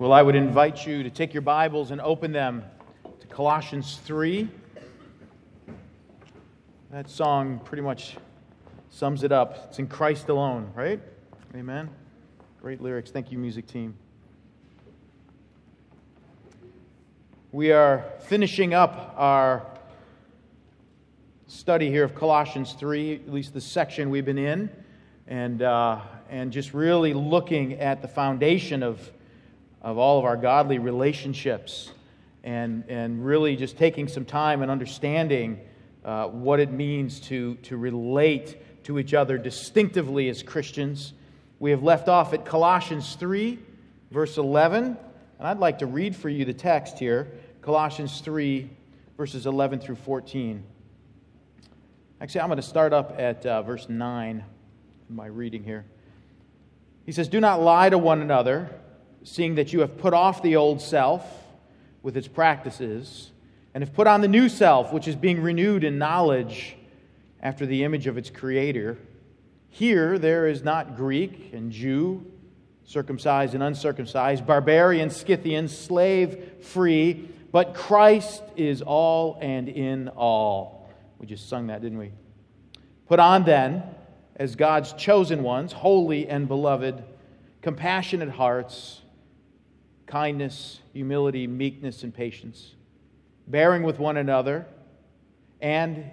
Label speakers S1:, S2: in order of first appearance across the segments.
S1: Well, I would invite you to take your Bibles and open them to Colossians 3. That song pretty much sums it up. It's in Christ alone, right? Amen. Great lyrics. Thank you, music team. We are finishing up our study here of Colossians 3, at least the section we've been in, and, uh, and just really looking at the foundation of of all of our godly relationships and, and really just taking some time and understanding uh, what it means to, to relate to each other distinctively as Christians. We have left off at Colossians 3, verse 11, and I'd like to read for you the text here Colossians 3, verses 11 through 14. Actually, I'm going to start up at uh, verse 9 in my reading here. He says, Do not lie to one another seeing that you have put off the old self with its practices, and have put on the new self, which is being renewed in knowledge after the image of its creator. Here there is not Greek and Jew, circumcised and uncircumcised, barbarian, Scythian, slave, free, but Christ is all and in all. We just sung that, didn't we? Put on then, as God's chosen ones, holy and beloved, compassionate hearts kindness, humility, meekness, and patience, bearing with one another, and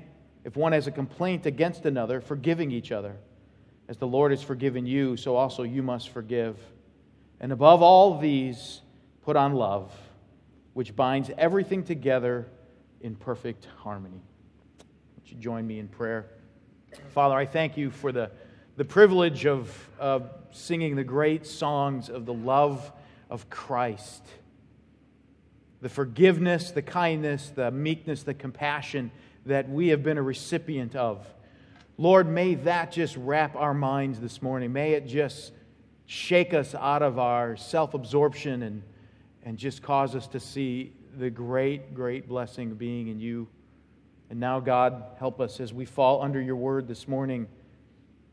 S1: if one has a complaint against another, forgiving each other. As the Lord has forgiven you, so also you must forgive. And above all these, put on love, which binds everything together in perfect harmony. Would you join me in prayer? Father, I thank you for the, the privilege of, of singing the great songs of the love of Christ. The forgiveness, the kindness, the meekness, the compassion that we have been a recipient of. Lord, may that just wrap our minds this morning. May it just shake us out of our self absorption and, and just cause us to see the great, great blessing of being in you. And now, God, help us as we fall under your word this morning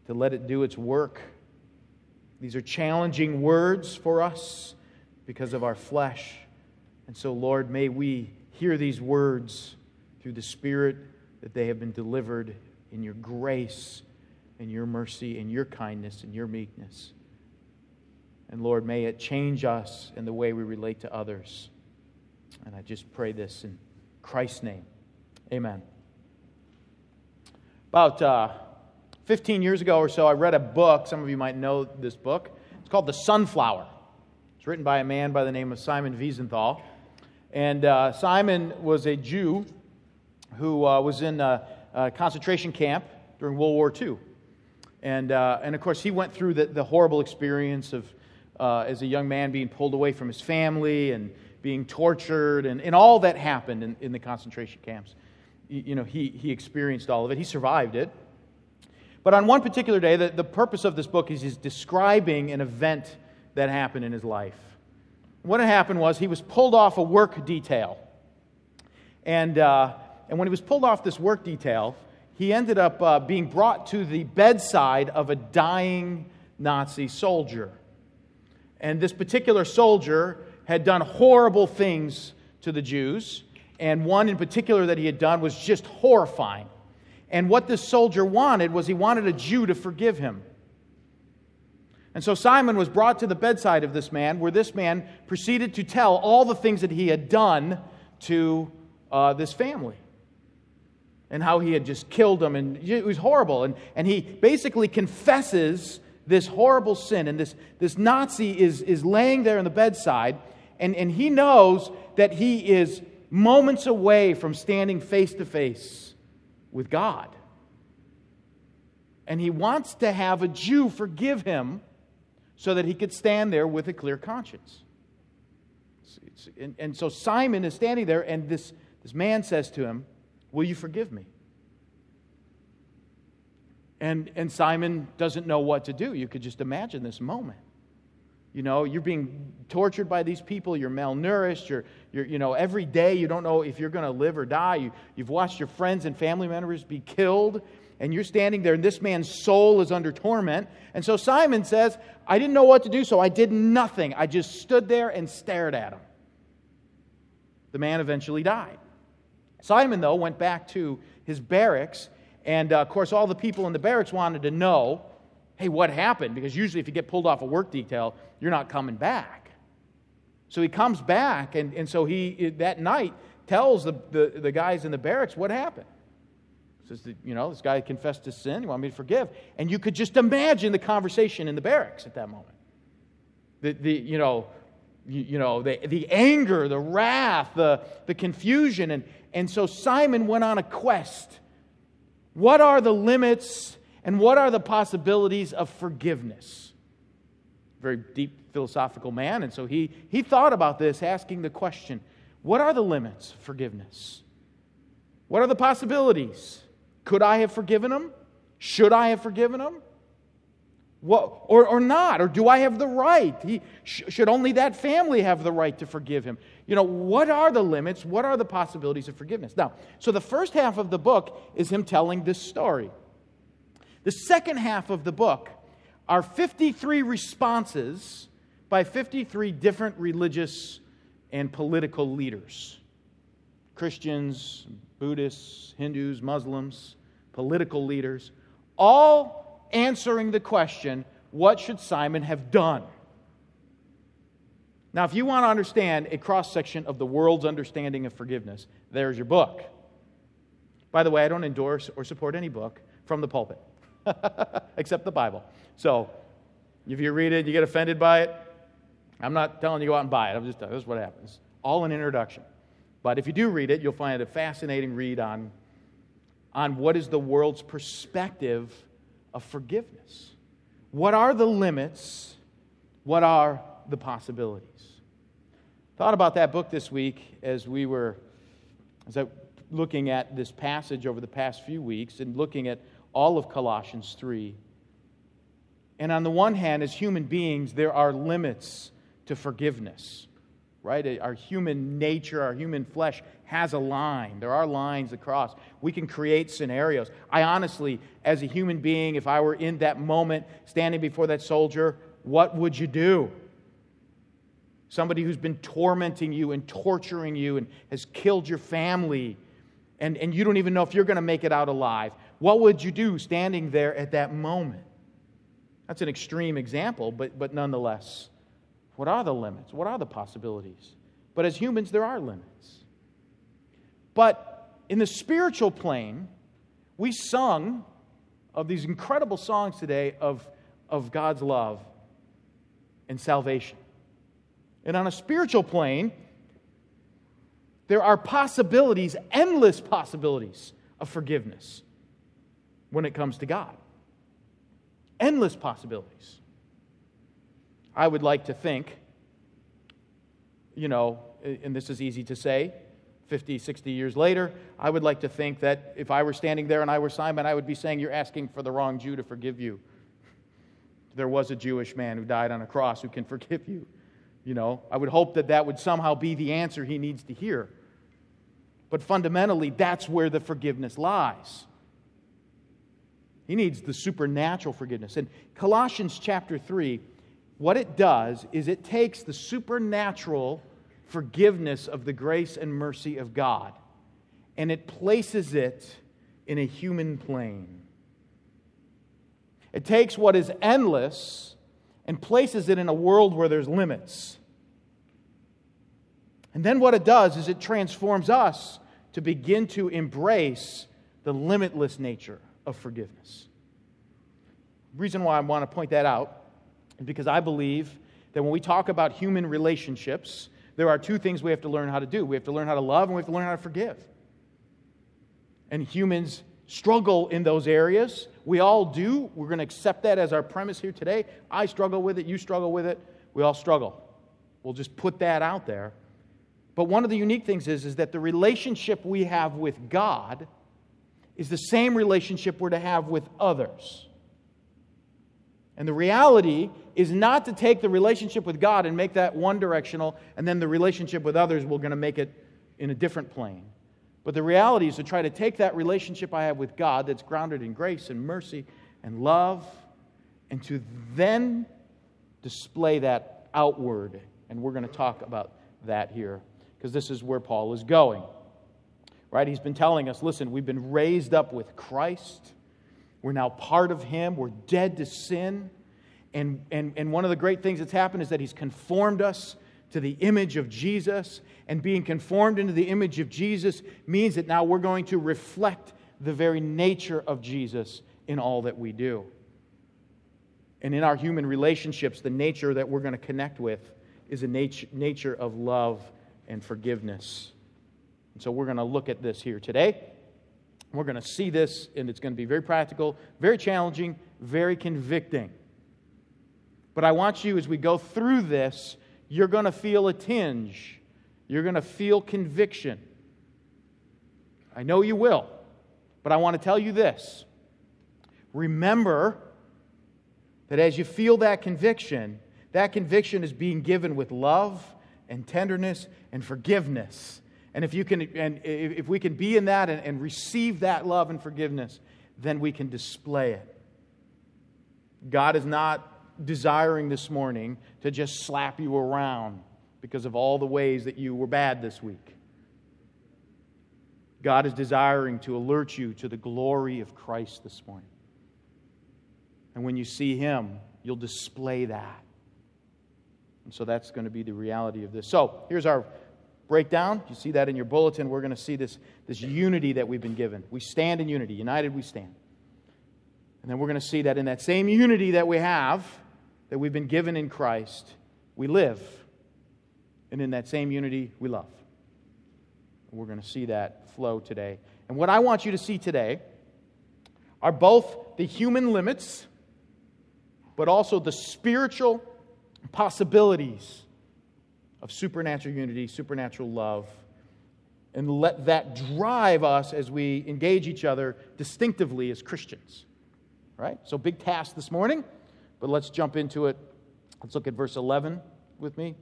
S1: to let it do its work. These are challenging words for us because of our flesh. And so, Lord, may we hear these words through the Spirit that they have been delivered in your grace and your mercy and your kindness and your meekness. And Lord, may it change us in the way we relate to others. And I just pray this in Christ's name. Amen. About uh, 15 years ago or so, I read a book. Some of you might know this book. It's called The Sunflower. It's written by a man by the name of Simon Wiesenthal. And uh, Simon was a Jew who uh, was in a, a, concentration camp during World War II. And, uh, and of course, he went through the, the horrible experience of, uh, as a young man, being pulled away from his family and being tortured and, and all that happened in, in the concentration camps. You, you know, he, he experienced all of it. He survived it. But on one particular day, the, the purpose of this book is he's describing an event that happened in his life. What had happened was he was pulled off a work detail. And, uh, and when he was pulled off this work detail, he ended up uh, being brought to the bedside of a dying Nazi soldier. And this particular soldier had done horrible things to the Jews. And one in particular that he had done was just horrifying. And what this soldier wanted was he wanted a Jew to forgive him. And so Simon was brought to the bedside of this man, where this man proceeded to tell all the things that he had done to uh, this family and how he had just killed them. And it was horrible. And, and he basically confesses this horrible sin. And this, this Nazi is, is laying there in the bedside, and, and he knows that he is moments away from standing face to face with God. And he wants to have a Jew forgive him so that he could stand there with a clear conscience. And, and so Simon is standing there, and this, this man says to him, Will you forgive me? And, and Simon doesn't know what to do. You could just imagine this moment. You know, you're being tortured by these people, you're malnourished, you're, you're you know, every day you don't know if you're going to live or die. You, you've watched your friends and family members be killed, and you're standing there, and this man's soul is under torment. And so Simon says, I didn't know what to do, so I did nothing. I just stood there and stared at him. The man eventually died. Simon, though, went back to his barracks, and uh, of course, all the people in the barracks wanted to know hey, what happened? Because usually, if you get pulled off a work detail, you're not coming back. So he comes back, and, and so he, that night, tells the, the, the guys in the barracks what happened. Says, that, you know, this guy confessed his sin. You want me to forgive? And you could just imagine the conversation in the barracks at that moment. The, the you know, you, you know the, the anger, the wrath, the, the confusion. And, and so Simon went on a quest. What are the limits and what are the possibilities of forgiveness? Very deep philosophical man. And so he, he thought about this, asking the question what are the limits of forgiveness? What are the possibilities? Could I have forgiven him? Should I have forgiven him? What, or, or not? Or do I have the right? He, sh- should only that family have the right to forgive him? You know, what are the limits? What are the possibilities of forgiveness? Now, so the first half of the book is him telling this story. The second half of the book are 53 responses by 53 different religious and political leaders Christians, Buddhists, Hindus, Muslims, political leaders, all answering the question what should Simon have done? Now, if you want to understand a cross section of the world's understanding of forgiveness, there's your book. By the way, I don't endorse or support any book from the pulpit, except the Bible. So, if you read it, you get offended by it, I'm not telling you to go out and buy it. I'm just telling you this is what happens. All an introduction. But if you do read it, you'll find it a fascinating read on, on what is the world's perspective of forgiveness. What are the limits? What are the possibilities? Thought about that book this week as we were as I looking at this passage over the past few weeks and looking at all of Colossians 3. And on the one hand, as human beings, there are limits to forgiveness right? Our human nature, our human flesh has a line. There are lines across. We can create scenarios. I honestly, as a human being, if I were in that moment standing before that soldier, what would you do? Somebody who's been tormenting you and torturing you and has killed your family, and, and you don't even know if you're going to make it out alive. What would you do standing there at that moment? That's an extreme example, but, but nonetheless. What are the limits? What are the possibilities? But as humans, there are limits. But in the spiritual plane, we sung of these incredible songs today of, of God's love and salvation. And on a spiritual plane, there are possibilities, endless possibilities of forgiveness when it comes to God. Endless possibilities. I would like to think, you know, and this is easy to say, 50, 60 years later, I would like to think that if I were standing there and I were Simon, I would be saying, You're asking for the wrong Jew to forgive you. There was a Jewish man who died on a cross who can forgive you. You know, I would hope that that would somehow be the answer he needs to hear. But fundamentally, that's where the forgiveness lies. He needs the supernatural forgiveness. And Colossians chapter 3, what it does is it takes the supernatural forgiveness of the grace and mercy of God and it places it in a human plane. It takes what is endless and places it in a world where there's limits. And then what it does is it transforms us to begin to embrace the limitless nature of forgiveness. The reason why I want to point that out is because I believe that when we talk about human relationships, there are two things we have to learn how to do we have to learn how to love and we have to learn how to forgive. And humans struggle in those areas. We all do. We're going to accept that as our premise here today. I struggle with it, you struggle with it, we all struggle. We'll just put that out there. But one of the unique things is, is that the relationship we have with God is the same relationship we're to have with others. And the reality is not to take the relationship with God and make that one directional, and then the relationship with others, we're going to make it in a different plane. But the reality is to try to take that relationship I have with God that's grounded in grace and mercy and love and to then display that outward. And we're going to talk about that here because this is where Paul is going. Right? He's been telling us listen, we've been raised up with Christ. We're now part of Him. We're dead to sin. And, and, and one of the great things that's happened is that He's conformed us to the image of Jesus. And being conformed into the image of Jesus means that now we're going to reflect the very nature of Jesus in all that we do. And in our human relationships, the nature that we're going to connect with is a nature, nature of love and forgiveness. And so we're going to look at this here today. We're going to see this, and it's going to be very practical, very challenging, very convicting. But I want you, as we go through this, you're going to feel a tinge. You're going to feel conviction. I know you will. But I want to tell you this. Remember that as you feel that conviction, that conviction is being given with love and tenderness and forgiveness. And if, you can, and if we can be in that and, and receive that love and forgiveness, then we can display it. God is not desiring this morning to just slap you around because of all the ways that you were bad this week. God is desiring to alert you to the glory of Christ this morning. And when you see Him, you'll display that. And so that's going to be the reality of this. So here's our breakdown. You see that in your bulletin. We're going to see this, this unity that we've been given. We stand in unity. United, we stand. And then we're going to see that in that same unity that we have, that we've been given in Christ, we live. And in that same unity, we love. And we're going to see that flow today. And what I want you to see today are both the human limits but also the spiritual possibilities of supernatural unity, supernatural love, and let that drive us as we engage each other distinctively as Christians. Right? So, big task this morning, but let's jump into it. Let's look at verse 11 with me.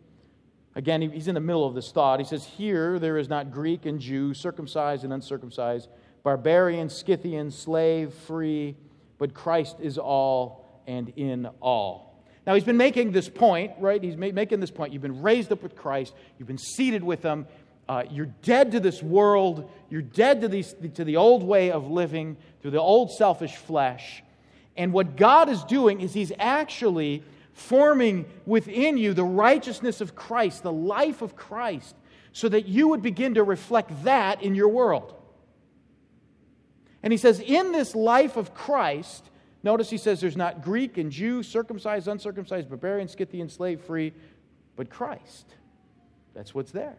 S1: Again, he's in the middle of this thought. He says, Here there is not Greek and Jew, circumcised and uncircumcised, barbarian, Scythian, slave, free, but Christ is all and in all. Now, he's been making this point, right? He's making this point. You've been raised up with Christ, you've been seated with him. Uh, you're dead to this world. You're dead to, these, to the old way of living, through the old selfish flesh. And what God is doing is He's actually forming within you the righteousness of Christ, the life of Christ, so that you would begin to reflect that in your world. And He says, in this life of Christ, Notice he says there's not Greek and Jew, circumcised, uncircumcised, barbarian, Scythian, slave, free, but Christ. That's what's there.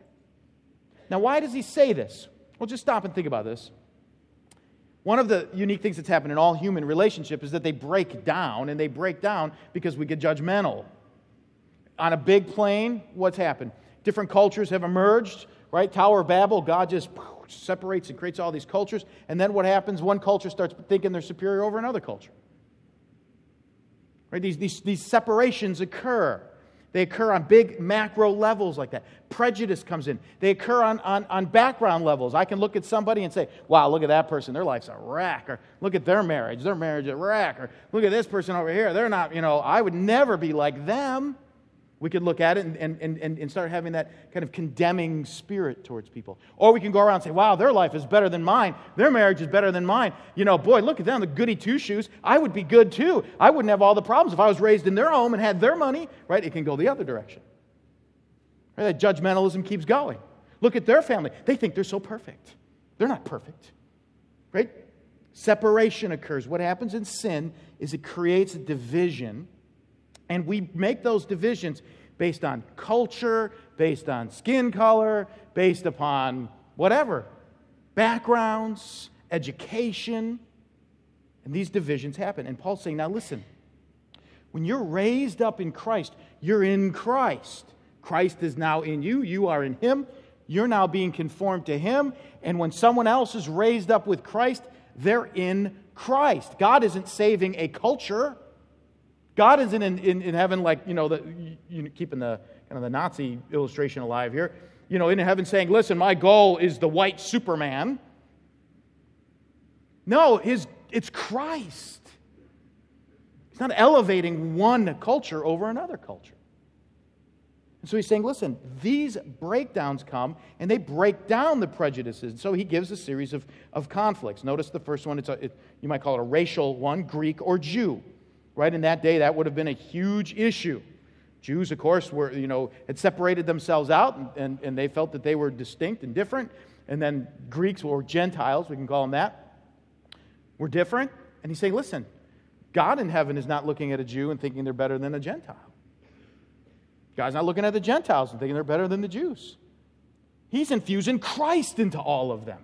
S1: Now, why does he say this? Well, just stop and think about this. One of the unique things that's happened in all human relationship is that they break down, and they break down because we get judgmental. On a big plane, what's happened? Different cultures have emerged, right? Tower of Babel, God just separates and creates all these cultures. And then what happens? One culture starts thinking they're superior over another culture. Right? These, these, these separations occur. They occur on big macro levels like that. Prejudice comes in. They occur on, on, on background levels. I can look at somebody and say, wow, look at that person. Their life's a wreck. Or look at their marriage. Their marriage is a wreck. Or look at this person over here. They're not, you know, I would never be like them. We could look at it and, and, and, and start having that kind of condemning spirit towards people. Or we can go around and say, wow, their life is better than mine. Their marriage is better than mine. You know, boy, look at them, the goody two shoes. I would be good too. I wouldn't have all the problems if I was raised in their home and had their money, right? It can go the other direction. Right? That judgmentalism keeps going. Look at their family. They think they're so perfect. They're not perfect, right? Separation occurs. What happens in sin is it creates a division and we make those divisions based on culture, based on skin color, based upon whatever backgrounds, education. And these divisions happen. And Paul's saying, now listen, when you're raised up in Christ, you're in Christ. Christ is now in you, you are in Him. You're now being conformed to Him. And when someone else is raised up with Christ, they're in Christ. God isn't saving a culture, God isn't in, in, in heaven like, you know, the, you, keeping the kind of the Nazi illustration alive here. you know, in heaven saying, listen, my goal is the white Superman. No, his, it's Christ. He's not elevating one culture over another culture. And so he's saying, listen, these breakdowns come and they break down the prejudices. And so he gives a series of, of conflicts. Notice the first one, it's a, it, you might call it a racial one, Greek or Jew. Right in that day, that would have been a huge issue. Jews, of course, were, you know, had separated themselves out and, and, and they felt that they were distinct and different. And then Greeks or Gentiles, we can call them that, were different. And he's saying, listen, God in heaven is not looking at a Jew and thinking they're better than a Gentile. God's not looking at the Gentiles and thinking they're better than the Jews. He's infusing Christ into all of them.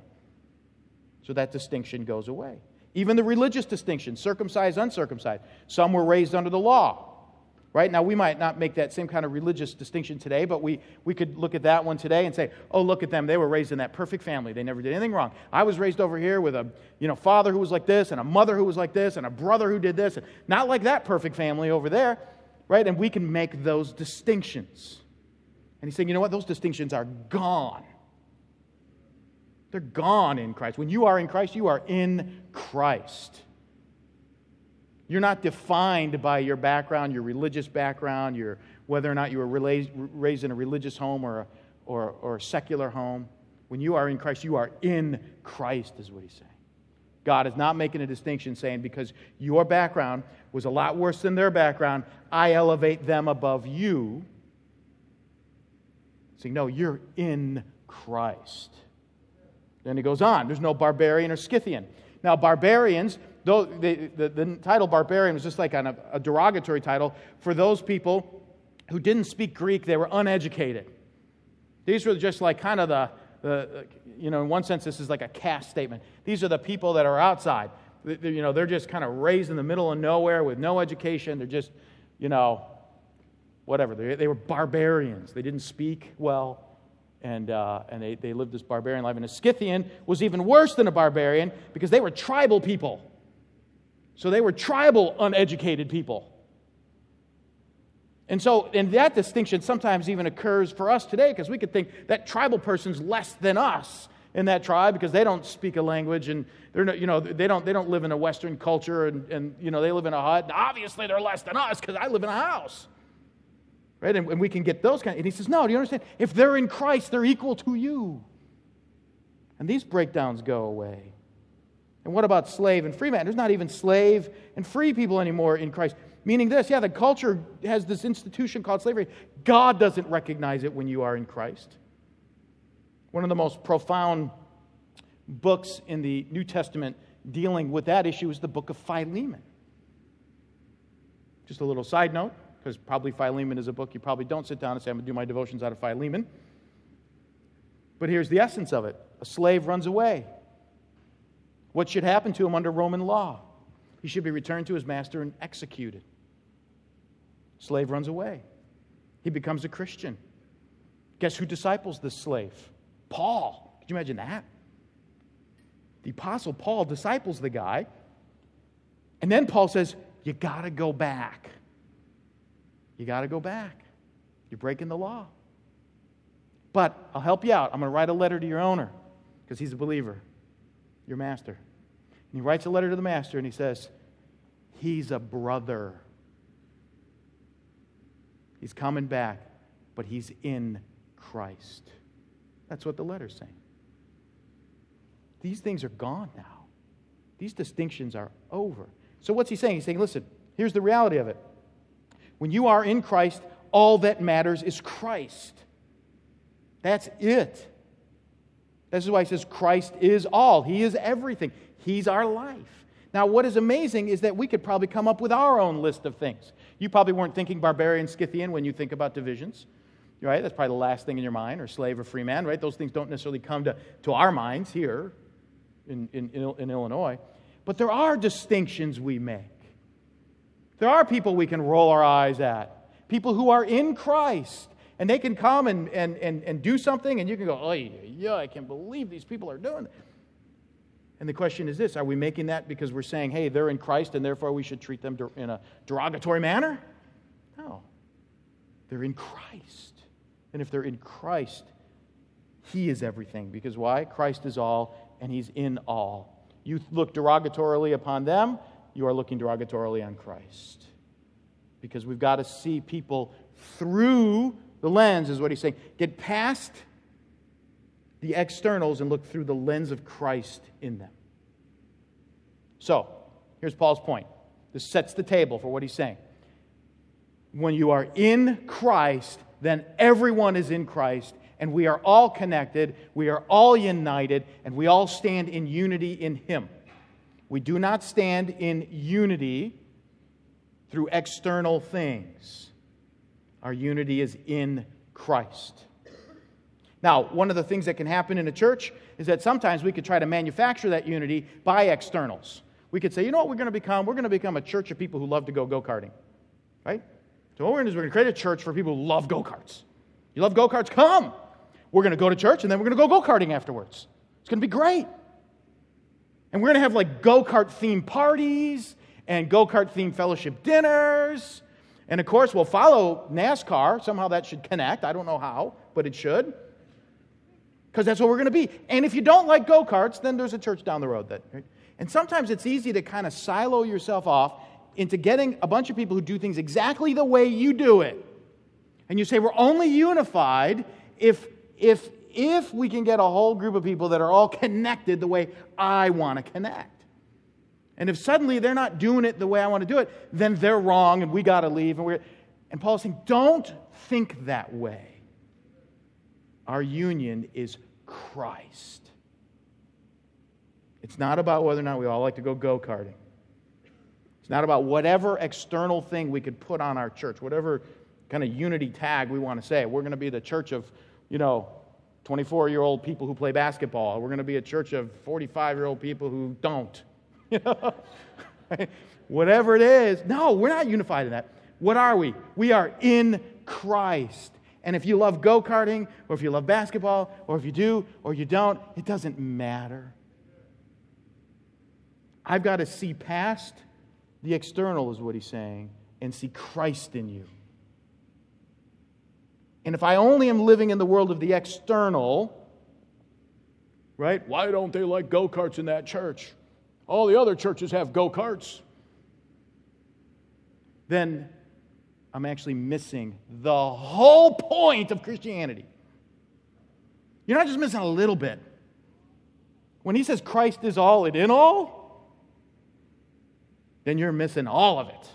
S1: So that distinction goes away. Even the religious distinction, circumcised, uncircumcised. Some were raised under the law. Right? Now, we might not make that same kind of religious distinction today, but we, we could look at that one today and say, oh, look at them. They were raised in that perfect family. They never did anything wrong. I was raised over here with a you know, father who was like this, and a mother who was like this, and a brother who did this. And not like that perfect family over there right? And we can make those distinctions. And he's saying, you know what? Those distinctions are gone. They're gone in Christ. When you are in Christ, you are in Christ. You're not defined by your background, your religious background, your, whether or not you were raised in a religious home or a, or, or a secular home. When you are in Christ, you are in Christ, is what he's saying. God is not making a distinction saying because your background was a lot worse than their background, I elevate them above you. Saying, no, you're in Christ. Then he goes on there's no barbarian or Scythian. Now, barbarians, though the, the, the title barbarian was just like a, a derogatory title for those people who didn't speak Greek, they were uneducated. These were just like kind of the, the, you know, in one sense, this is like a caste statement. These are the people that are outside. You know, they're just kind of raised in the middle of nowhere with no education. They're just, you know, whatever. They, they were barbarians. They didn't speak well, and, uh, and they, they lived this barbarian life. And a Scythian was even worse than a barbarian because they were tribal people. So they were tribal, uneducated people. And so, and that distinction sometimes even occurs for us today because we could think that tribal person's less than us in that tribe because they don't speak a language and they're not, you know, they don't, they don't live in a Western culture and, and, you know, they live in a hut. Obviously, they're less than us because I live in a house. Right? And, and we can get those kind of, and he says, no, do you understand? If they're in Christ, they're equal to you. And these breakdowns go away. And what about slave and free man? There's not even slave and free people anymore in Christ. Meaning this, yeah, the culture has this institution called slavery. God doesn't recognize it when you are in Christ. One of the most profound books in the New Testament dealing with that issue is the book of Philemon. Just a little side note, because probably Philemon is a book you probably don't sit down and say, I'm going to do my devotions out of Philemon. But here's the essence of it a slave runs away. What should happen to him under Roman law? He should be returned to his master and executed. Slave runs away. He becomes a Christian. Guess who disciples this slave? Paul. Could you imagine that? The Apostle Paul disciples the guy. And then Paul says, You got to go back. You got to go back. You're breaking the law. But I'll help you out. I'm going to write a letter to your owner because he's a believer, your master. And he writes a letter to the master and he says, He's a brother. He's coming back, but he's in Christ. That's what the letter's saying. These things are gone now. These distinctions are over. So, what's he saying? He's saying, listen, here's the reality of it. When you are in Christ, all that matters is Christ. That's it. This is why he says Christ is all. He is everything. He's our life. Now, what is amazing is that we could probably come up with our own list of things. You probably weren't thinking barbarian, Scythian when you think about divisions, right? That's probably the last thing in your mind, or slave or free man, right? Those things don't necessarily come to, to our minds here in, in, in Illinois. But there are distinctions we make. There are people we can roll our eyes at, people who are in Christ. And they can come and, and, and, and do something, and you can go, oh, yeah, I can't believe these people are doing it. And the question is this Are we making that because we're saying, hey, they're in Christ and therefore we should treat them in a derogatory manner? No. They're in Christ. And if they're in Christ, He is everything. Because why? Christ is all, and He's in all. You look derogatorily upon them, you are looking derogatorily on Christ. Because we've got to see people through the lens, is what he's saying. Get past the externals and look through the lens of Christ in them. So, here's Paul's point. This sets the table for what he's saying. When you are in Christ, then everyone is in Christ, and we are all connected, we are all united, and we all stand in unity in Him. We do not stand in unity through external things. Our unity is in Christ. Now, one of the things that can happen in a church is that sometimes we could try to manufacture that unity by externals. We could say, you know what we're going to become? We're going to become a church of people who love to go go karting. Right? So, what we're going to do is we're going to create a church for people who love go karts. You love go karts? Come. We're going to go to church and then we're going to go go karting afterwards. It's going to be great. And we're going to have like go kart themed parties and go kart themed fellowship dinners. And of course, we'll follow NASCAR. Somehow that should connect. I don't know how, but it should. Because that's what we're going to be. And if you don't like go karts, then there's a church down the road that. Right? And sometimes it's easy to kind of silo yourself off into getting a bunch of people who do things exactly the way you do it. And you say, we're only unified if, if, if we can get a whole group of people that are all connected the way I want to connect. And if suddenly they're not doing it the way I want to do it, then they're wrong and we got to leave. And, we're, and Paul's saying, don't think that way. Our union is Christ. It's not about whether or not we all like to go go karting. It's not about whatever external thing we could put on our church, whatever kind of unity tag we want to say. We're going to be the church of, you know, 24 year old people who play basketball. We're going to be a church of 45 year old people who don't. Whatever it is. No, we're not unified in that. What are we? We are in Christ. And if you love go karting, or if you love basketball, or if you do or you don't, it doesn't matter. I've got to see past the external, is what he's saying, and see Christ in you. And if I only am living in the world of the external, right? Why don't they like go karts in that church? All the other churches have go karts. Then I'm actually missing the whole point of Christianity. You're not just missing a little bit. When he says Christ is all and in all, then you're missing all of it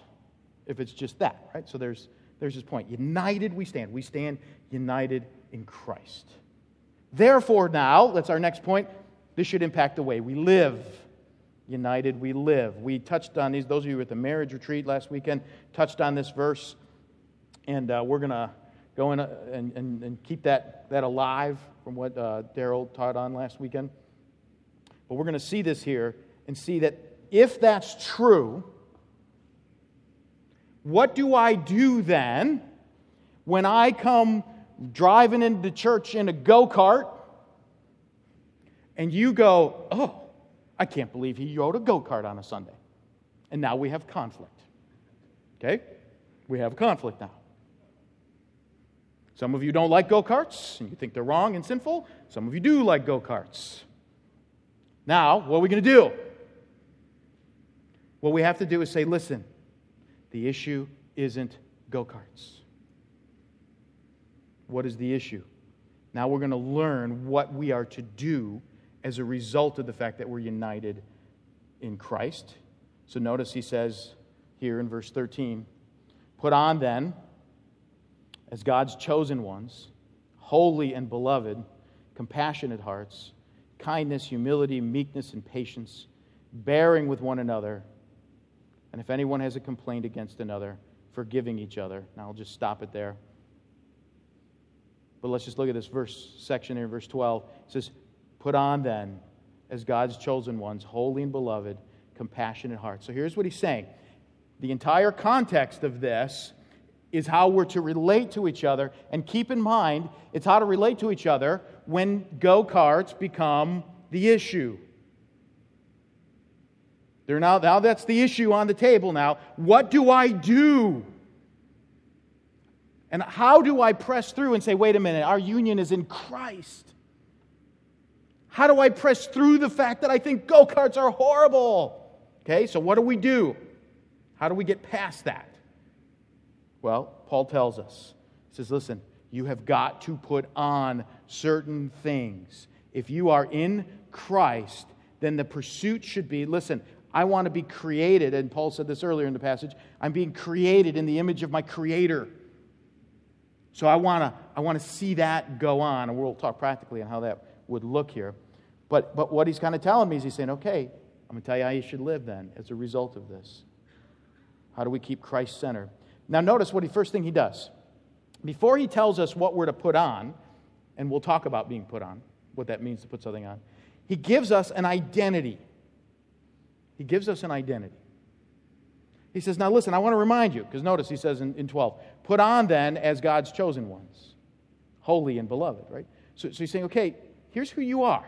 S1: if it's just that, right? So there's, there's his point. United we stand. We stand united in Christ. Therefore, now, that's our next point, this should impact the way we live united we live. We touched on these, those of you at the marriage retreat last weekend touched on this verse, and uh, we're going to go in uh, and, and, and, keep that, that alive from what uh, Daryl taught on last weekend. But we're going to see this here and see that if that's true, what do I do then when I come driving into church in a go kart and you go, oh, I can't believe he rode a go kart on a Sunday. And now we have conflict. Okay? We have conflict now. Some of you don't like go karts and you think they're wrong and sinful. Some of you do like go karts. Now, what are we going to do? What we have to do is say, listen, the issue isn't go karts. What is the issue? Now we're going to learn what we are to do as a result of the fact that we're united in Christ. So notice he says here in verse 13 Put on then, as God's chosen ones, holy and beloved, compassionate hearts, kindness, humility, meekness, and patience, bearing with one another. And if anyone has a complaint against another, forgiving each other. Now I'll just stop it there. But let's just look at this verse section here, verse 12. It says, Put on then, as God's chosen ones, holy and beloved, compassionate hearts. So here's what he's saying. The entire context of this is how we're to relate to each other. And keep in mind, it's how to relate to each other when go karts become the issue. They're now, now that's the issue on the table now. What do I do? And how do I press through and say, wait a minute, our union is in Christ? How do I press through the fact that I think go karts are horrible? Okay, so what do we do? How do we get past that? Well, Paul tells us. He says, listen, you have got to put on certain things. If you are in Christ, then the pursuit should be listen, I want to be created, and Paul said this earlier in the passage I'm being created in the image of my Creator. So I want to I want to see that go on, and we'll talk practically on how that would look here. But, but what he's kind of telling me is he's saying, okay, I'm going to tell you how you should live then as a result of this. How do we keep Christ centered? Now, notice what the first thing he does. Before he tells us what we're to put on, and we'll talk about being put on, what that means to put something on, he gives us an identity. He gives us an identity. He says, Now listen, I want to remind you, because notice he says in, in 12, put on then as God's chosen ones, holy and beloved, right? So, so he's saying, okay, here's who you are.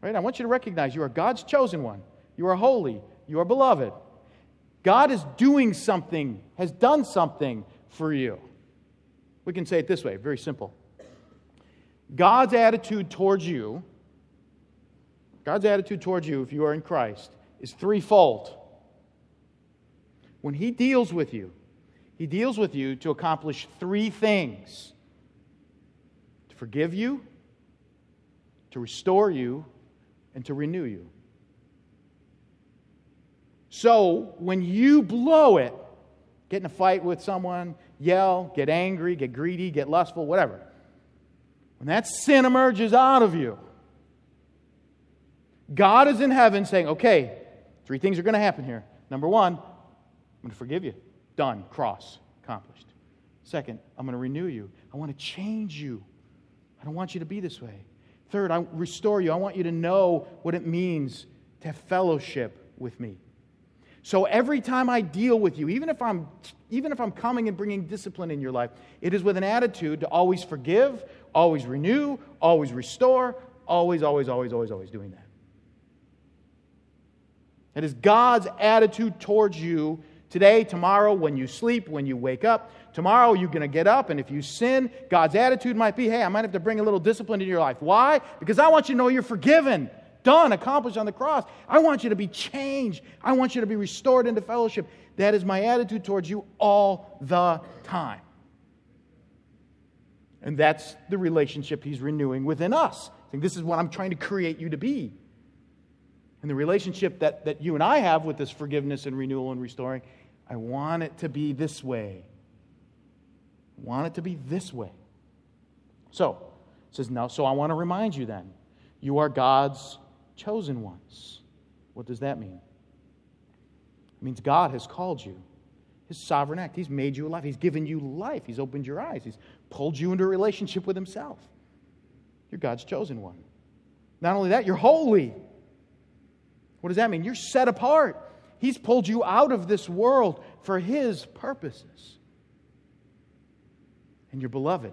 S1: Right? I want you to recognize you are God's chosen one. You are holy. You are beloved. God is doing something, has done something for you. We can say it this way very simple. God's attitude towards you, God's attitude towards you, if you are in Christ, is threefold. When He deals with you, He deals with you to accomplish three things to forgive you, to restore you, and to renew you. So when you blow it, get in a fight with someone, yell, get angry, get greedy, get lustful, whatever, when that sin emerges out of you, God is in heaven saying, okay, three things are going to happen here. Number one, I'm going to forgive you. Done. Cross. Accomplished. Second, I'm going to renew you. I want to change you. I don't want you to be this way. Third, I restore you. I want you to know what it means to have fellowship with me. So every time I deal with you, even if I'm even if I'm coming and bringing discipline in your life, it is with an attitude to always forgive, always renew, always restore, always always always always always doing that. It is God's attitude towards you today, tomorrow, when you sleep, when you wake up. Tomorrow you're going to get up, and if you sin, God's attitude might be, hey, I might have to bring a little discipline into your life. Why? Because I want you to know you're forgiven done, accomplished on the cross. I want you to be changed. I want you to be restored into fellowship. That is my attitude towards you all the time. And that's the relationship he's renewing within us. Saying, this is what I'm trying to create you to be. And the relationship that, that you and I have with this forgiveness and renewal and restoring, I want it to be this way. I want it to be this way. So, it says, no, so I want to remind you then, you are God's chosen ones. What does that mean? It means God has called you. His sovereign act. He's made you alive. He's given you life. He's opened your eyes. He's pulled you into a relationship with Himself. You're God's chosen one. Not only that, you're holy. What does that mean? You're set apart. He's pulled you out of this world for His purposes. And you're beloved,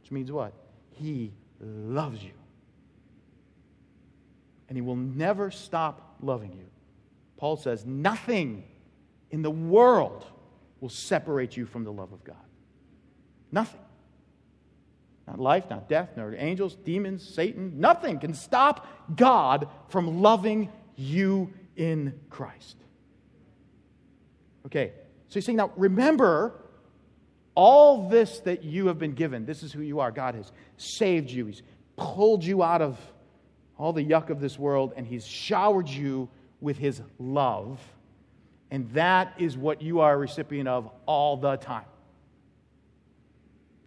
S1: which means what? He loves you and he will never stop loving you. Paul says, Nothing in the world will separate you from the love of God. Nothing. Not life, not death, nor angels, demons, Satan. Nothing can stop God from loving you in Christ. Okay, so he's saying, now remember all this that you have been given. This is who you are. God has saved you, He's pulled you out of all the yuck of this world, and He's showered you with His love. And that is what you are a recipient of all the time.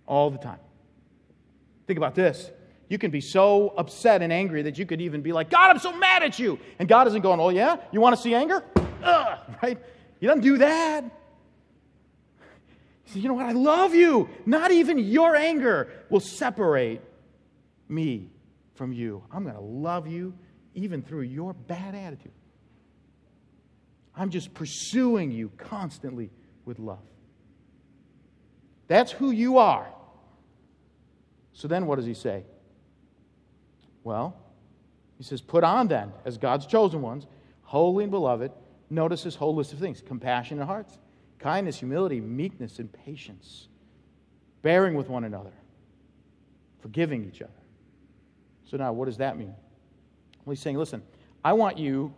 S1: All the time. Think about this. You can be so upset and angry that you could even be like, God, I'm so mad at you. And God isn't going, Oh, yeah? You want to see anger? Ugh, right? He doesn't do that. He says, You know what? I love you. Not even your anger will separate me from you. I'm going to love you even through your bad attitude. I'm just pursuing you constantly with love. That's who you are. So then what does he say? Well, he says, Put on then, as God's chosen ones, holy and beloved. Notice this whole list of things compassionate hearts, kindness, humility, meekness, and patience, bearing with one another, forgiving each other. So now, what does that mean? Well, he's saying, listen, I want you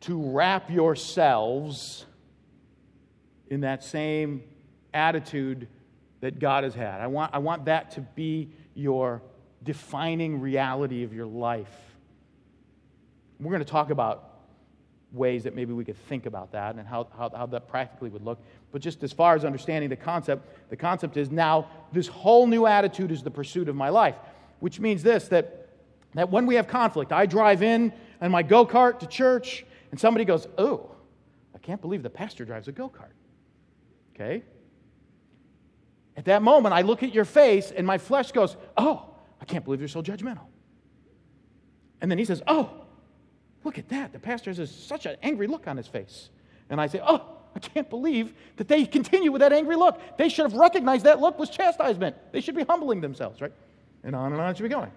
S1: to wrap yourselves in that same attitude that God has had. I want, I want that to be your defining reality of your life. We're going to talk about ways that maybe we could think about that and how, how, how that practically would look. But just as far as understanding the concept, the concept is now this whole new attitude is the pursuit of my life, which means this that, that when we have conflict, I drive in on my go kart to church and somebody goes, Oh, I can't believe the pastor drives a go kart. Okay? At that moment, I look at your face and my flesh goes, Oh, can't believe you're so judgmental. And then he says, Oh, look at that. The pastor has such an angry look on his face. And I say, Oh, I can't believe that they continue with that angry look. They should have recognized that look was chastisement. They should be humbling themselves, right? And on and on it should be going.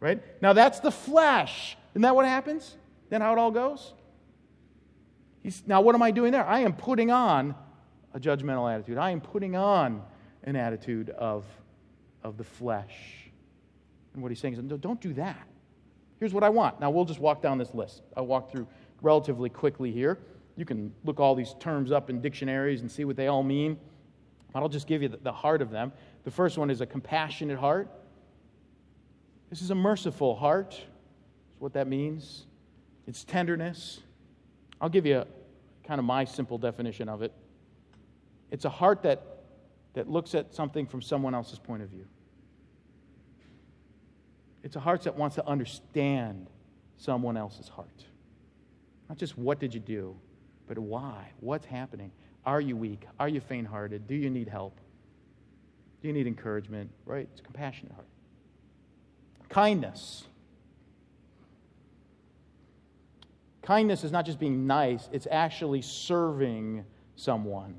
S1: Right? Now that's the flesh. Isn't that what happens? Then how it all goes? He's, now, what am I doing there? I am putting on a judgmental attitude. I am putting on an attitude of, of the flesh. And what he's saying is, no, don't do that. Here's what I want. Now, we'll just walk down this list. I'll walk through relatively quickly here. You can look all these terms up in dictionaries and see what they all mean. But I'll just give you the, heart of them. The first one is a compassionate heart. This is a merciful heart. What that means. It's tenderness. I'll give you a, kind of my simple definition of it. It's a heart that that looks at something from someone else's point of view. It's a heart that wants to understand someone else's heart. Not just what did you do, but why? What's happening? Are you weak? Are you faint hearted? Do you need help? Do you need encouragement? Right? It's a compassionate heart. Kindness. Kindness is not just being nice, it's actually serving someone.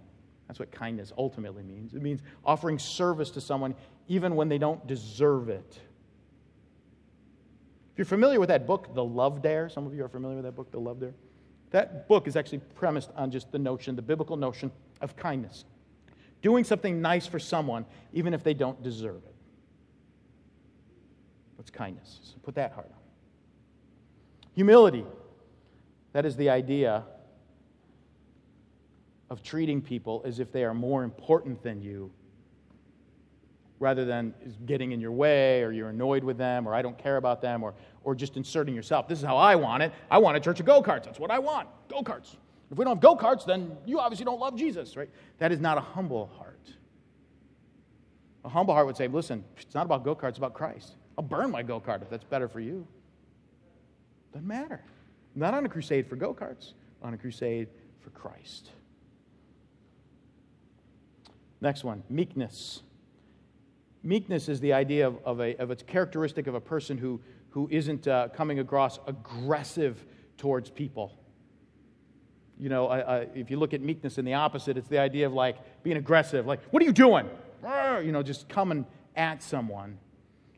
S1: That's what kindness ultimately means. It means offering service to someone even when they don't deserve it. If you're familiar with that book, The Love Dare, some of you are familiar with that book, The Love Dare. That book is actually premised on just the notion, the biblical notion of kindness. Doing something nice for someone even if they don't deserve it. That's kindness. So put that heart on. Humility. That is the idea of treating people as if they are more important than you rather than getting in your way or you're annoyed with them or I don't care about them or, or just inserting yourself. This is how I want it. I want a church of go karts. That's what I want go karts. If we don't have go karts, then you obviously don't love Jesus, right? That is not a humble heart. A humble heart would say, listen, it's not about go karts, it's about Christ. I'll burn my go kart if that's better for you. Doesn't matter. I'm not on a crusade for go karts, on a crusade for Christ. Next one meekness. Meekness is the idea of, of, a, of a characteristic of a person who, who isn't uh, coming across aggressive towards people. You know, if you look at meekness in the opposite, it's the idea of like being aggressive, like, what are you doing? You know, just coming at someone.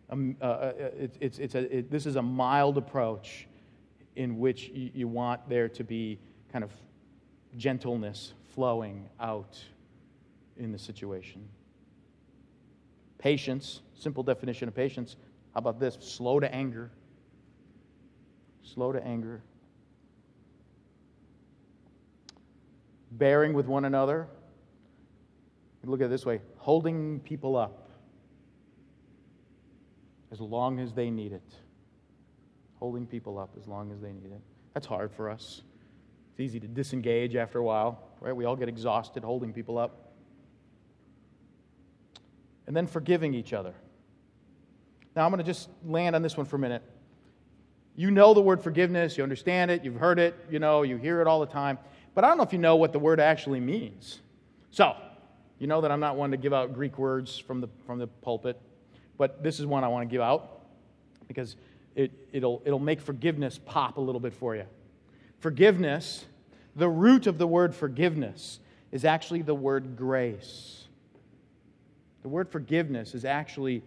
S1: Um, uh, uh, it's, it's, it's a, it, this is a mild approach in which you, you want there to be kind of gentleness flowing out in the situation. Patience, simple definition of patience. How about this? Slow to anger. Slow to anger. Bearing with one another. Look at it this way holding people up as long as they need it. Holding people up as long as they need it. That's hard for us. It's easy to disengage after a while, right? We all get exhausted holding people up and then forgiving each other. Now, I'm going to just land on this one for a minute. You know the word forgiveness, you understand it, you've heard it, you know, you hear it all the time, but I don't know if you know what the word actually means. So, you know that I'm not one to give out Greek words from the, from the pulpit, but this is one I want to give out because it, it'll, it'll make forgiveness pop a little bit for you. Forgiveness, the root of the word forgiveness, is actually the word grace. The word forgiveness is actually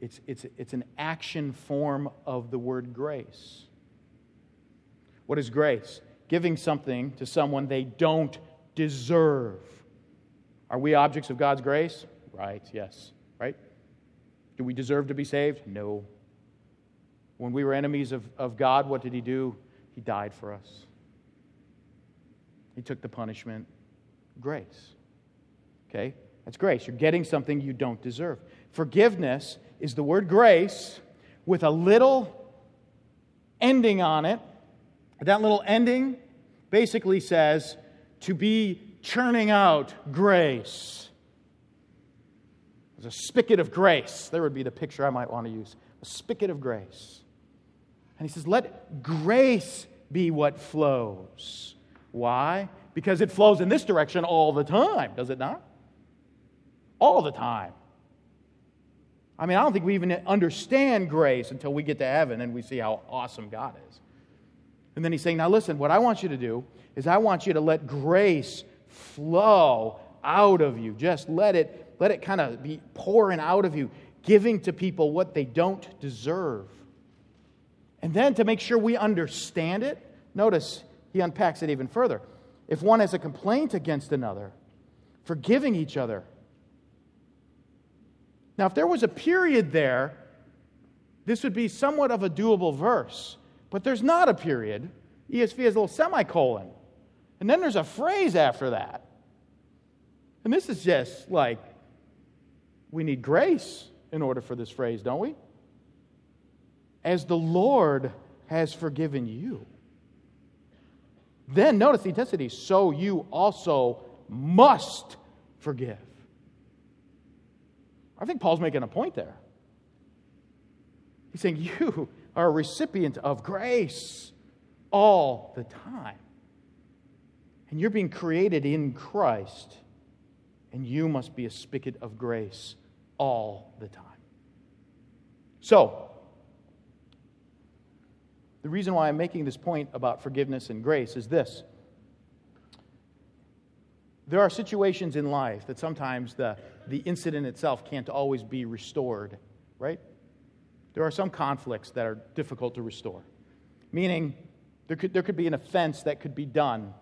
S1: it's, it's, it's an action form of the word grace. What is grace? Giving something to someone they don't deserve. Are we objects of God's grace? Right, yes. Right? Do we deserve to be saved? No. When we were enemies of, of God, what did He do? He died for us. He took the punishment. Grace. Okay? That's grace. You're getting something you don't deserve. Forgiveness is the word grace with a little ending on it. That little ending basically says to be churning out grace. There's a spigot of grace. There would be the picture I might want to use a spigot of grace. And he says, let grace be what flows. Why? Because it flows in this direction all the time, does it not? All the time. I mean, I don't think we even understand grace until we get to heaven and we see how awesome God is. And then he's saying, Now listen, what I want you to do is I want you to let grace flow out of you. Just let it, let it kind of be pouring out of you, giving to people what they don't deserve. And then to make sure we understand it, notice he unpacks it even further. If one has a complaint against another, forgiving each other. Now, if there was a period there, this would be somewhat of a doable verse. But there's not a period. ESV has a little semicolon. And then there's a phrase after that. And this is just like, we need grace in order for this phrase, don't we? As the Lord has forgiven you. Then notice the intensity, so you also must forgive. I think Paul's making a point there. He's saying, You are a recipient of grace all the time. And you're being created in Christ, and you must be a spigot of grace all the time. So, the reason why I'm making this point about forgiveness and grace is this. There are situations in life that sometimes the, the incident itself can't always be restored, right? There are some conflicts that are difficult to restore, meaning there could, there could be an offense that could be done.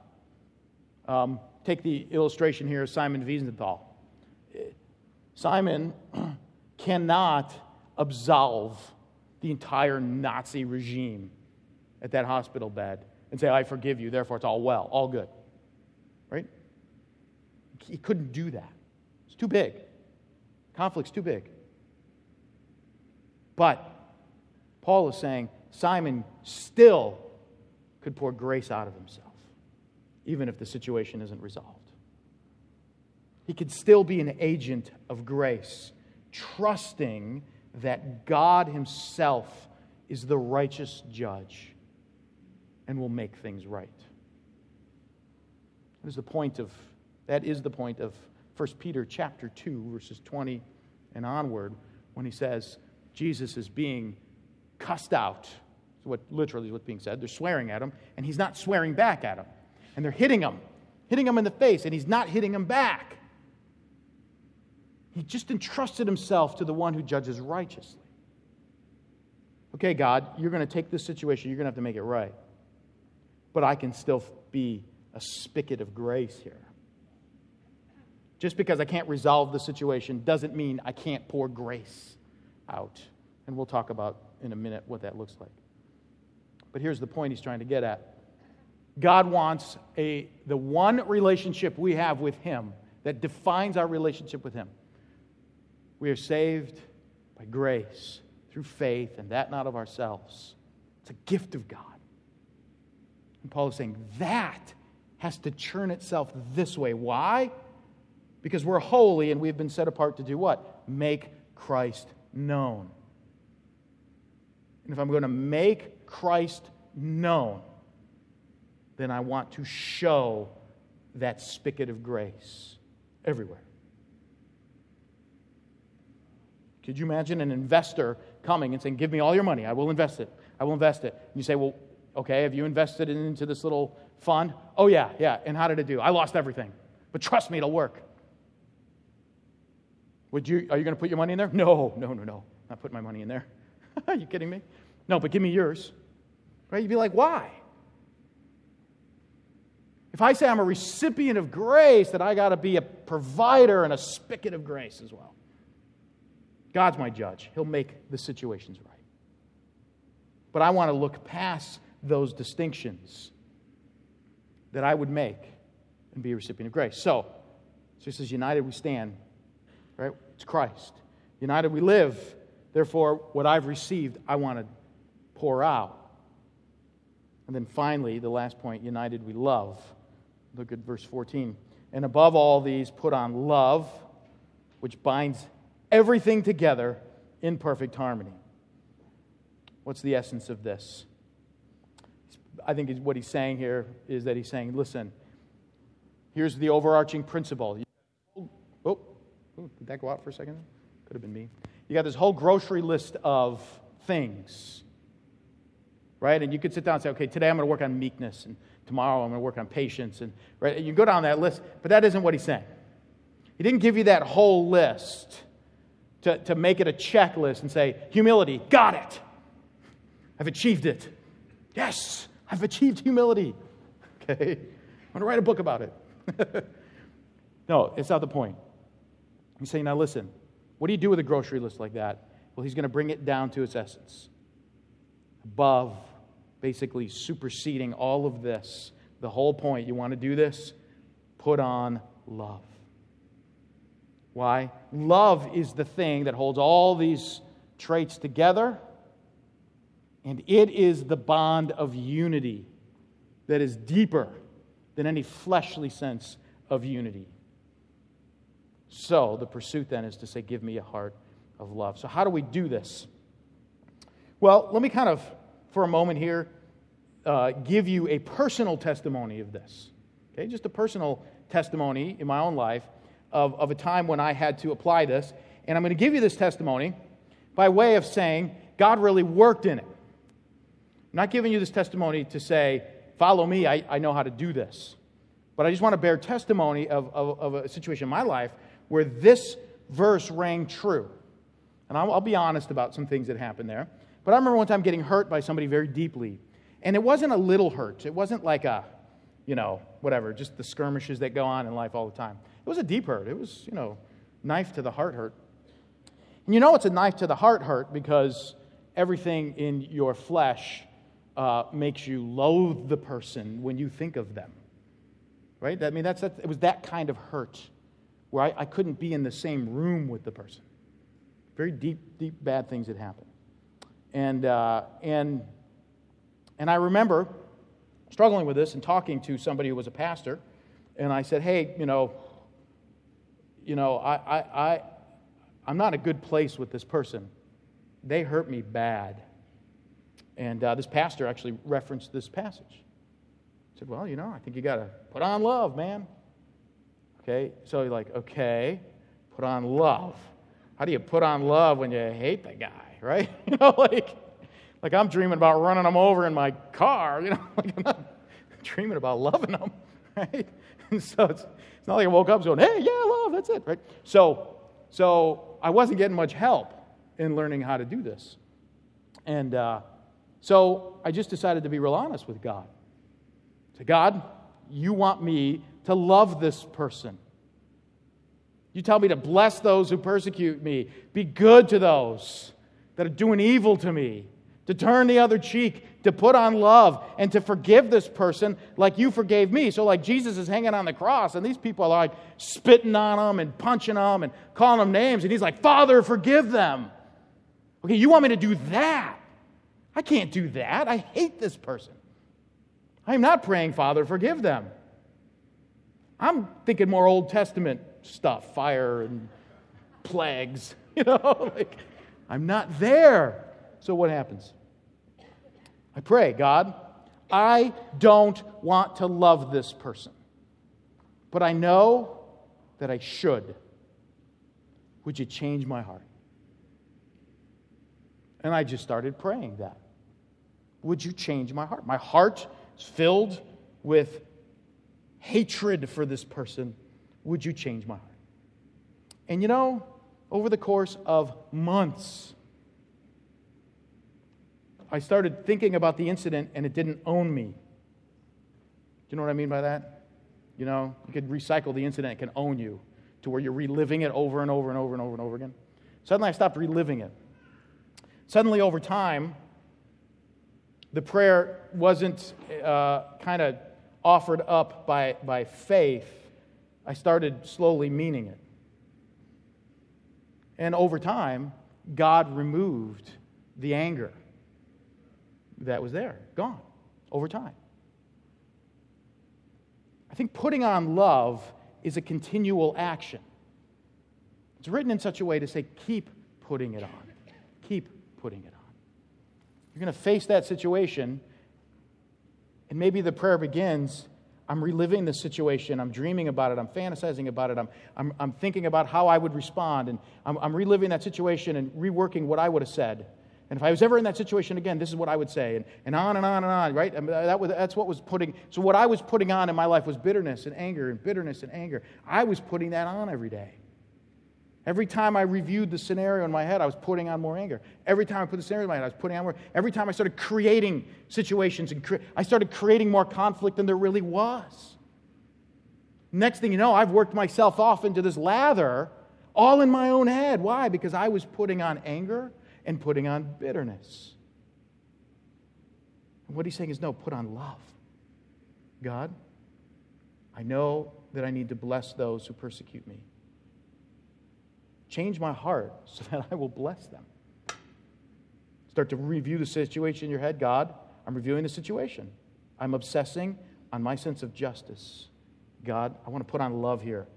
S1: Um, take the illustration here of Simon Wiesenthal. Simon cannot absolve the entire Nazi regime at that hospital bed and say, I forgive you, therefore it's all well, all good. Right? He couldn't do that. It's too big. Conflict's too big. But Paul is saying Simon still could pour grace out of himself, even if the situation isn't resolved. He could still be an agent of grace, trusting that God Himself is the righteous judge and will make things right. That is the point of, that is the point of 1 Peter chapter 2, verses 20 and onward, when he says Jesus is being cussed out. What literally is what's being said. They're swearing at him, and he's not swearing back at him. And they're hitting him, hitting him in the face, and he's not hitting him back. He just entrusted himself to the one who judges righteously. Okay, God, you're going to take this situation, you're going to have to make it right but I can still be a spigot of grace here. Just because I can't resolve the situation doesn't mean I can't pour grace out. And we'll talk about in a minute what that looks like. But here's the point he's trying to get at God wants a, the one relationship we have with Him that defines our relationship with Him. We are saved by grace through faith, and that not of ourselves. It's a gift of God. And Paul is saying that has to churn itself this way. Why? Because we're holy and we've been set apart to do what? Make Christ known. And if I'm going to make Christ known, then I want to show that spigot of grace everywhere. Could you imagine an investor coming and saying, Give me all your money, I will invest it. I will invest it. And you say, Well, Okay, have you invested it into this little fund? Oh, yeah, yeah. And how did it do? I lost everything. But trust me, it'll work. Would you, are you going to put your money in there? No, no, no, no. Not putting my money in there. are you kidding me? No, but give me yours. Right? You'd be like, why? If I say I'm a recipient of grace, that I got to be a provider and a spigot of grace as well. God's my judge. He'll make the situations right. but I want to look past those distinctions that I would make and be a recipient of grace. So, he says, United we stand? It's Christ. United we live. Therefore, what I've received, I want to pour out. And then finally, the last point united we love. Look at verse 14. And above all these, put on love, which binds everything together in perfect harmony. What's the essence of this? I think what he's saying here is that he's saying, listen, here's the overarching principle. Oh, oh, did that go out for a second? Could have been me. You got this whole grocery list of things, right? And you could sit down and say, okay, today I'm going to work on meekness, and tomorrow I'm going to work on patience, and right? And you go down that list, but that isn't what he's saying. He didn't give you that whole list to, to make it a checklist and say, humility, got it. I've achieved it. Yes, I've achieved humility. Okay? I'm going to write a book about it. no, it's not the point. He's saying, now listen, what do you do with a grocery list like that? Well, he's going to bring it down to its essence. Above, basically superseding all of this, the whole point. You want to do this? Put on love. Why? Love is the thing that holds all these traits together, and it is the bond of unity that is deeper than any fleshly sense of unity. So, the pursuit then is to say, Give me a heart of love. So, how do we do this? Well, let me kind of, for a moment here, uh, give you a personal testimony of this. Okay, just a personal testimony in my own life of, of a time when I had to apply this. And I'm going to give you this testimony by way of saying God really worked in it. I'm not giving you this testimony to say, follow me, I, I know how to do this. But I just want to bear testimony of, of, of a situation in my life where this verse rang true. And I'll, be honest about some things that happened there. But I remember one time getting hurt by somebody very deeply. And it wasn't a little hurt. It wasn't like a, you know, whatever, just the skirmishes that go on in life all the time. It was a deep hurt. It was, you know, knife to the heart hurt. And you know it's a knife to the heart hurt because everything in your flesh uh, makes you loathe the person when you think of them. Right? I mean, that's, that, it was that kind of hurt where I, I couldn't be in the same room with the person. Very deep, deep, bad things had happened. And, uh, and, and I remember struggling with this and talking to somebody who was a pastor. And I said, hey, you know, you know, I, I, I, I'm not a good place with this person. They hurt me bad. And uh, this pastor actually referenced this passage. He said, Well, you know, I think you got to put on love, man. Okay, so you're like, Okay, put on love. How do you put on love when you hate the guy, right? You know, like, like I'm dreaming about running him over in my car, you know, like I'm not dreaming about loving him, right? And so it's, it's not like I woke up going, hey, yeah, love, that's it, right? So, so I wasn't getting much help in learning how to do this. And uh, so I just decided to be real honest with God. Say, God, you want me to love this person. You tell me to bless those who persecute me, be good to those that are doing evil to me to turn the other cheek, to put on love, and to forgive this person like you forgave me. So, like Jesus is hanging on the cross, and these people are like spitting on him and punching him and calling him names, and he's like, Father, forgive them. Okay, you want me to do that? I can't do that. I hate this person. I'm not praying, Father, forgive them. I'm thinking more Old Testament stuff, fire and plagues, you know, like I'm not there. So what happens? I pray, God, I don't want to love this person, but I know that I should. Would you change my heart? And I just started praying that. Would you change my heart? My heart is filled with hatred for this person. Would you change my heart? And you know, over the course of months, I started thinking about the incident and it didn't own me. Do you know what I mean by that? You know, you could recycle the incident, it can own you to where you're reliving it over and over and over and over and over again. Suddenly I stopped reliving it. Suddenly, over time, the prayer wasn't uh, kind of offered up by, by faith, I started slowly meaning it. And over time, God removed the anger that was there, gone over time. I think putting on love is a continual action. It's written in such a way to say, keep putting it on. Keep putting it on. You're going to face that situation, and maybe the prayer begins I'm reliving the situation. I'm dreaming about it. I'm fantasizing about it. I'm, I'm, I'm thinking about how I would respond. And I'm, I'm reliving that situation and reworking what I would have said. And if I was ever in that situation again, this is what I would say. And, and on and on and on, right? And that was, that's what was putting, so what I was putting on in my life was bitterness and anger and bitterness and anger. I was putting that on every day. Every time I reviewed the scenario in my head, I was putting on more anger. Every time I put the scenario in my head, I was putting on more. Every time I started creating situations, and cre- I started creating more conflict than there really was. Next thing you know, I've worked myself off into this lather, all in my own head. Why? Because I was putting on anger and putting on bitterness. And what he's saying is no, put on love. God, I know that I need to bless those who persecute me. Change my heart so that I will bless them. Start to review the situation in your head. God, I'm reviewing the situation. I'm obsessing on my sense of justice. God, I want to put on love here.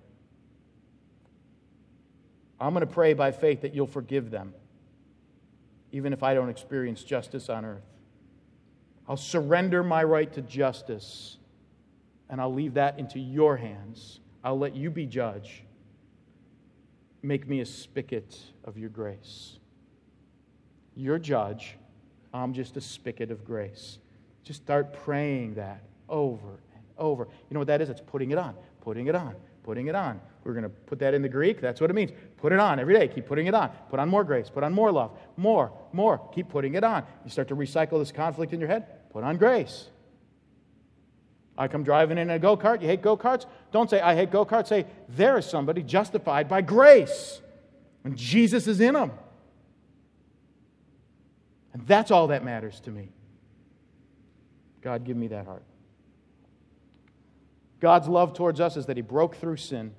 S1: I'm going to pray by faith that you'll forgive them, even if I don't experience justice on earth. I'll surrender my right to justice, and I'll leave that into your hands. I'll let you be judge. Make me a spigot of your grace. You're judge. I'm just a spigot of grace. Just start praying that over and over. You know what that is? It's putting it on, putting it on, putting it on. We're going to put that in the Greek. That's what it means. Put it on every day. Keep putting it on. Put on more grace. Put on more love. More, more. Keep putting it on. You start to recycle this conflict in your head. Put on grace. I come driving in a go kart. You hate go karts? Don't say, I hate go karts. Say, there is somebody justified by grace. And Jesus is in them. And that's all that matters to me. God, give me that heart. God's love towards us is that He broke through sin,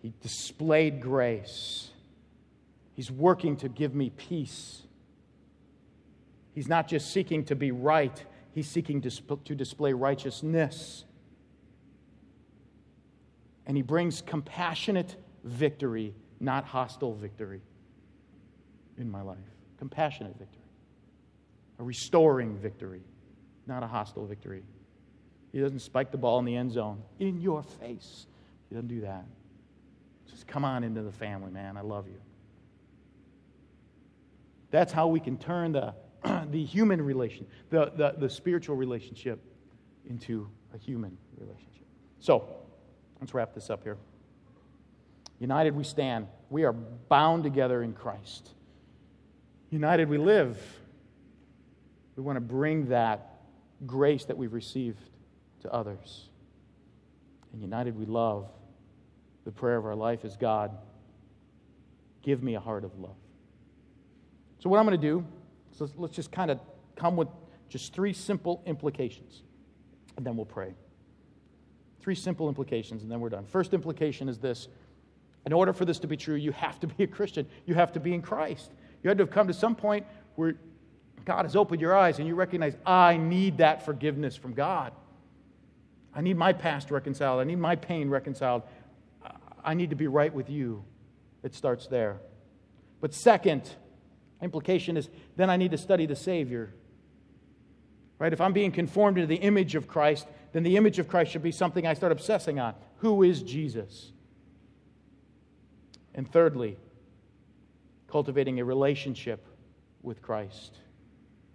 S1: He displayed grace. He's working to give me peace. He's not just seeking to be right, He's seeking to display righteousness. And he brings compassionate victory, not hostile victory in my life. Compassionate victory. A restoring victory, not a hostile victory. He doesn't spike the ball in the end zone in your face. He doesn't do that. Just come on into the family, man. I love you. That's how we can turn the the human relation, the, the, the spiritual relationship into a human relationship. So, let's wrap this up here. United we stand. We are bound together in Christ. United we live. We want to bring that grace that we've received to others. And united we love. The prayer of our life is God, give me a heart of love. So, what I'm going to do so let's just kind of come with just three simple implications, and then we'll pray. Three simple implications, and then we're done. First implication is this in order for this to be true, you have to be a Christian, you have to be in Christ. You had to have come to some point where God has opened your eyes and you recognize, I need that forgiveness from God. I need my past reconciled. I need my pain reconciled. I need to be right with you. It starts there. But second, Implication is then I need to study the Savior. Right? If I'm being conformed to the image of Christ, then the image of Christ should be something I start obsessing on. Who is Jesus? And thirdly, cultivating a relationship with Christ,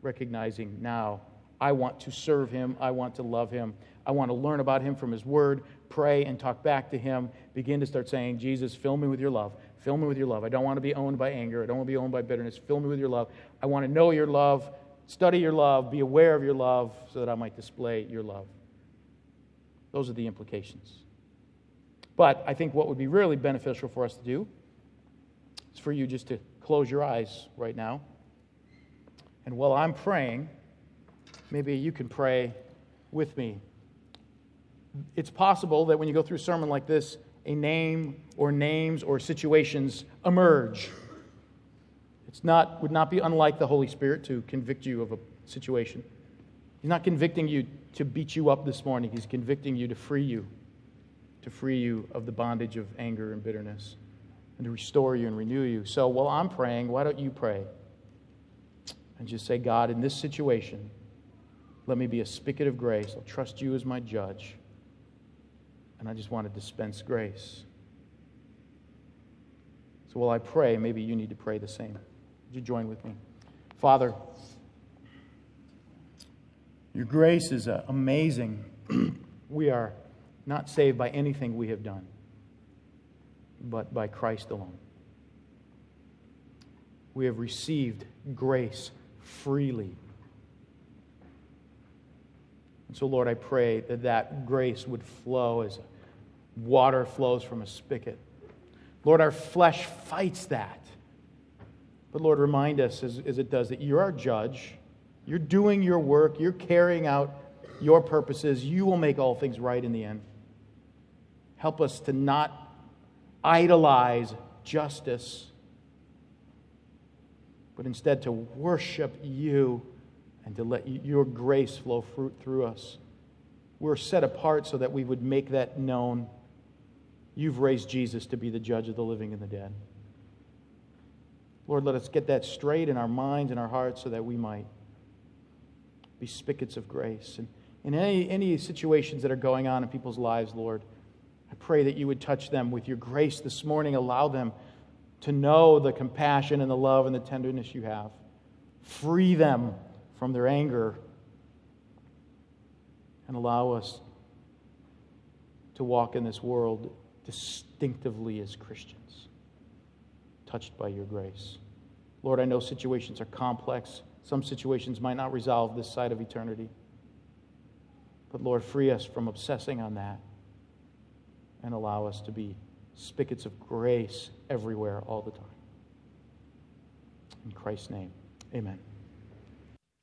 S1: recognizing now I want to serve him, I want to love him, I want to learn about him from his word, pray and talk back to him, begin to start saying, Jesus, fill me with your love. Fill me with your love. I don't want to be owned by anger. I don't want to be owned by bitterness. Fill me with your love. I want to know your love, study your love, be aware of your love so that I might display your love. Those are the implications. But I think what would be really beneficial for us to do is for you just to close your eyes right now And while I'm praying, maybe you can pray with me. It's possible that when you go through a sermon like this, a name or names or situations emerge. It's not, would not be unlike the Holy Spirit to convict you of a situation. He's not convicting you to beat you up this morning, He's convicting you to free you, to free you of the bondage of anger and bitterness, and to restore you and renew you. So while I'm praying, why don't you pray? And just say, God, in this situation, let me be a spigot of grace. I'll trust you as my judge. And I just want to dispense grace. So while I pray, maybe you need to pray the same. Would you join with me? Father, your grace is uh, amazing. we are not saved by anything we have done, but by Christ alone. We have received grace freely. So, Lord, I pray that that grace would flow as water flows from a spigot. Lord, our flesh fights that. But Lord, remind us as, as it does that you're our judge. You're doing your work. You're carrying out your purposes. You will make all things right in the end. Help us to not idolize justice, but instead to worship you and to let your grace flow fruit through us. We're set apart so that we would make that known. You've raised Jesus to be the judge of the living and the dead. Lord, let us get that straight in our minds and our hearts so that we might be spigots of grace. And in any, any situations that are going on in people's lives, Lord, I pray that you would touch them with your grace this morning. Allow them to know the compassion and the love and the tenderness you have. Free them from their anger and allow us to walk in this world distinctively as Christians touched by your grace. Lord, I know situations are complex. Some situations might not resolve this side of eternity. But Lord, free us from obsessing on that and allow us to be spigots of grace everywhere all the time. In Christ's name, amen.